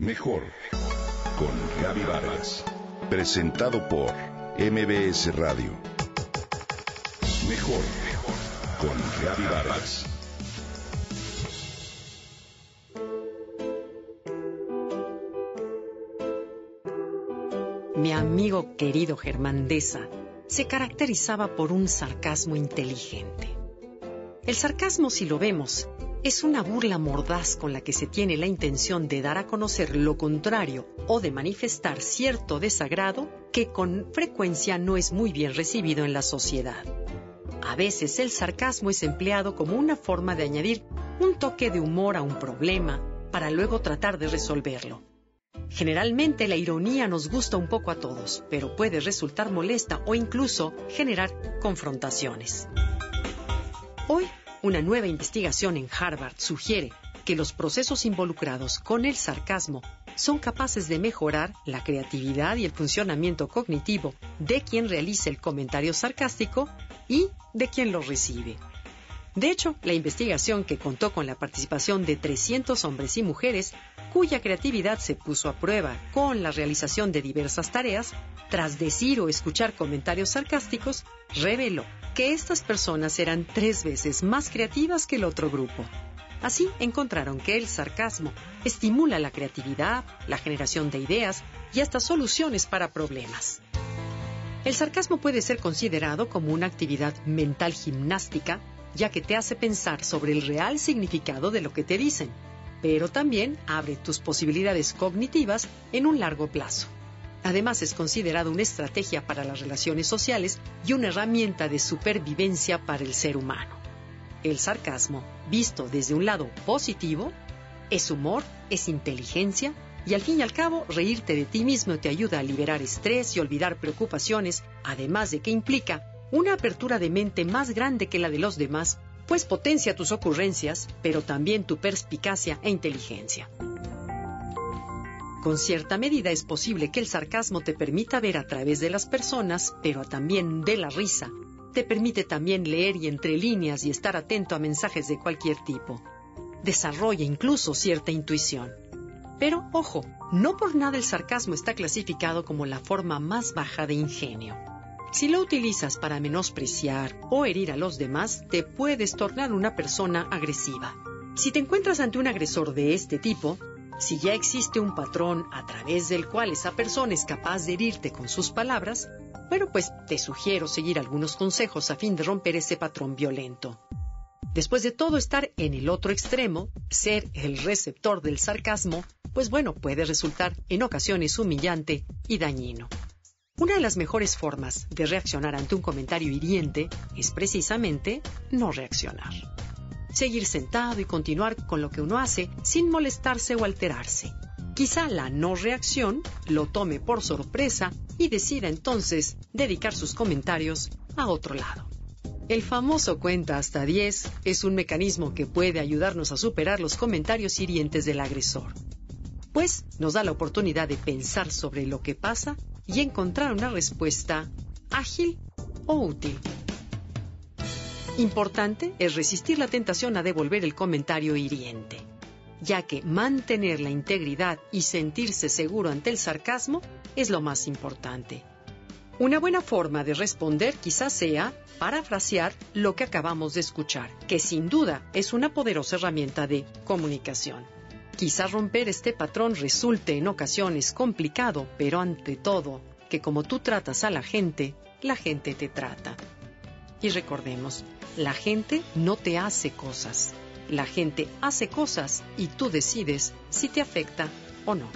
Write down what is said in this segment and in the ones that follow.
Mejor con Gaby Vargas. Presentado por MBS Radio. Mejor con Gaby Vargas. Mi amigo querido Germán Deza se caracterizaba por un sarcasmo inteligente. El sarcasmo, si lo vemos, es una burla mordaz con la que se tiene la intención de dar a conocer lo contrario o de manifestar cierto desagrado que con frecuencia no es muy bien recibido en la sociedad. A veces el sarcasmo es empleado como una forma de añadir un toque de humor a un problema para luego tratar de resolverlo. Generalmente la ironía nos gusta un poco a todos, pero puede resultar molesta o incluso generar confrontaciones. Hoy una nueva investigación en Harvard sugiere que los procesos involucrados con el sarcasmo son capaces de mejorar la creatividad y el funcionamiento cognitivo de quien realiza el comentario sarcástico y de quien lo recibe. De hecho, la investigación que contó con la participación de 300 hombres y mujeres, cuya creatividad se puso a prueba con la realización de diversas tareas, tras decir o escuchar comentarios sarcásticos, reveló que estas personas eran tres veces más creativas que el otro grupo. Así encontraron que el sarcasmo estimula la creatividad, la generación de ideas y hasta soluciones para problemas. El sarcasmo puede ser considerado como una actividad mental gimnástica, ya que te hace pensar sobre el real significado de lo que te dicen, pero también abre tus posibilidades cognitivas en un largo plazo. Además es considerado una estrategia para las relaciones sociales y una herramienta de supervivencia para el ser humano. El sarcasmo, visto desde un lado positivo, es humor, es inteligencia y al fin y al cabo reírte de ti mismo te ayuda a liberar estrés y olvidar preocupaciones, además de que implica una apertura de mente más grande que la de los demás, pues potencia tus ocurrencias, pero también tu perspicacia e inteligencia. Con cierta medida es posible que el sarcasmo te permita ver a través de las personas, pero también de la risa. Te permite también leer y entre líneas y estar atento a mensajes de cualquier tipo. Desarrolla incluso cierta intuición. Pero, ojo, no por nada el sarcasmo está clasificado como la forma más baja de ingenio. Si lo utilizas para menospreciar o herir a los demás, te puedes tornar una persona agresiva. Si te encuentras ante un agresor de este tipo, si ya existe un patrón a través del cual esa persona es capaz de herirte con sus palabras, bueno, pues te sugiero seguir algunos consejos a fin de romper ese patrón violento. Después de todo estar en el otro extremo, ser el receptor del sarcasmo, pues bueno, puede resultar en ocasiones humillante y dañino. Una de las mejores formas de reaccionar ante un comentario hiriente es precisamente no reaccionar seguir sentado y continuar con lo que uno hace sin molestarse o alterarse. Quizá la no reacción lo tome por sorpresa y decida entonces dedicar sus comentarios a otro lado. El famoso cuenta hasta 10 es un mecanismo que puede ayudarnos a superar los comentarios hirientes del agresor, pues nos da la oportunidad de pensar sobre lo que pasa y encontrar una respuesta ágil o útil. Importante es resistir la tentación a devolver el comentario hiriente, ya que mantener la integridad y sentirse seguro ante el sarcasmo es lo más importante. Una buena forma de responder quizás sea parafrasear lo que acabamos de escuchar, que sin duda es una poderosa herramienta de comunicación. Quizás romper este patrón resulte en ocasiones complicado, pero ante todo, que como tú tratas a la gente, la gente te trata. Y recordemos, la gente no te hace cosas. La gente hace cosas y tú decides si te afecta o no.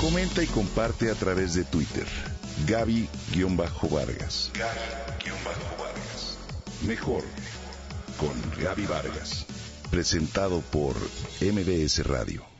Comenta y comparte a través de Twitter. Gaby-Vargas. Gaby-Vargas. Mejor con Gaby Vargas presentado por MBS Radio.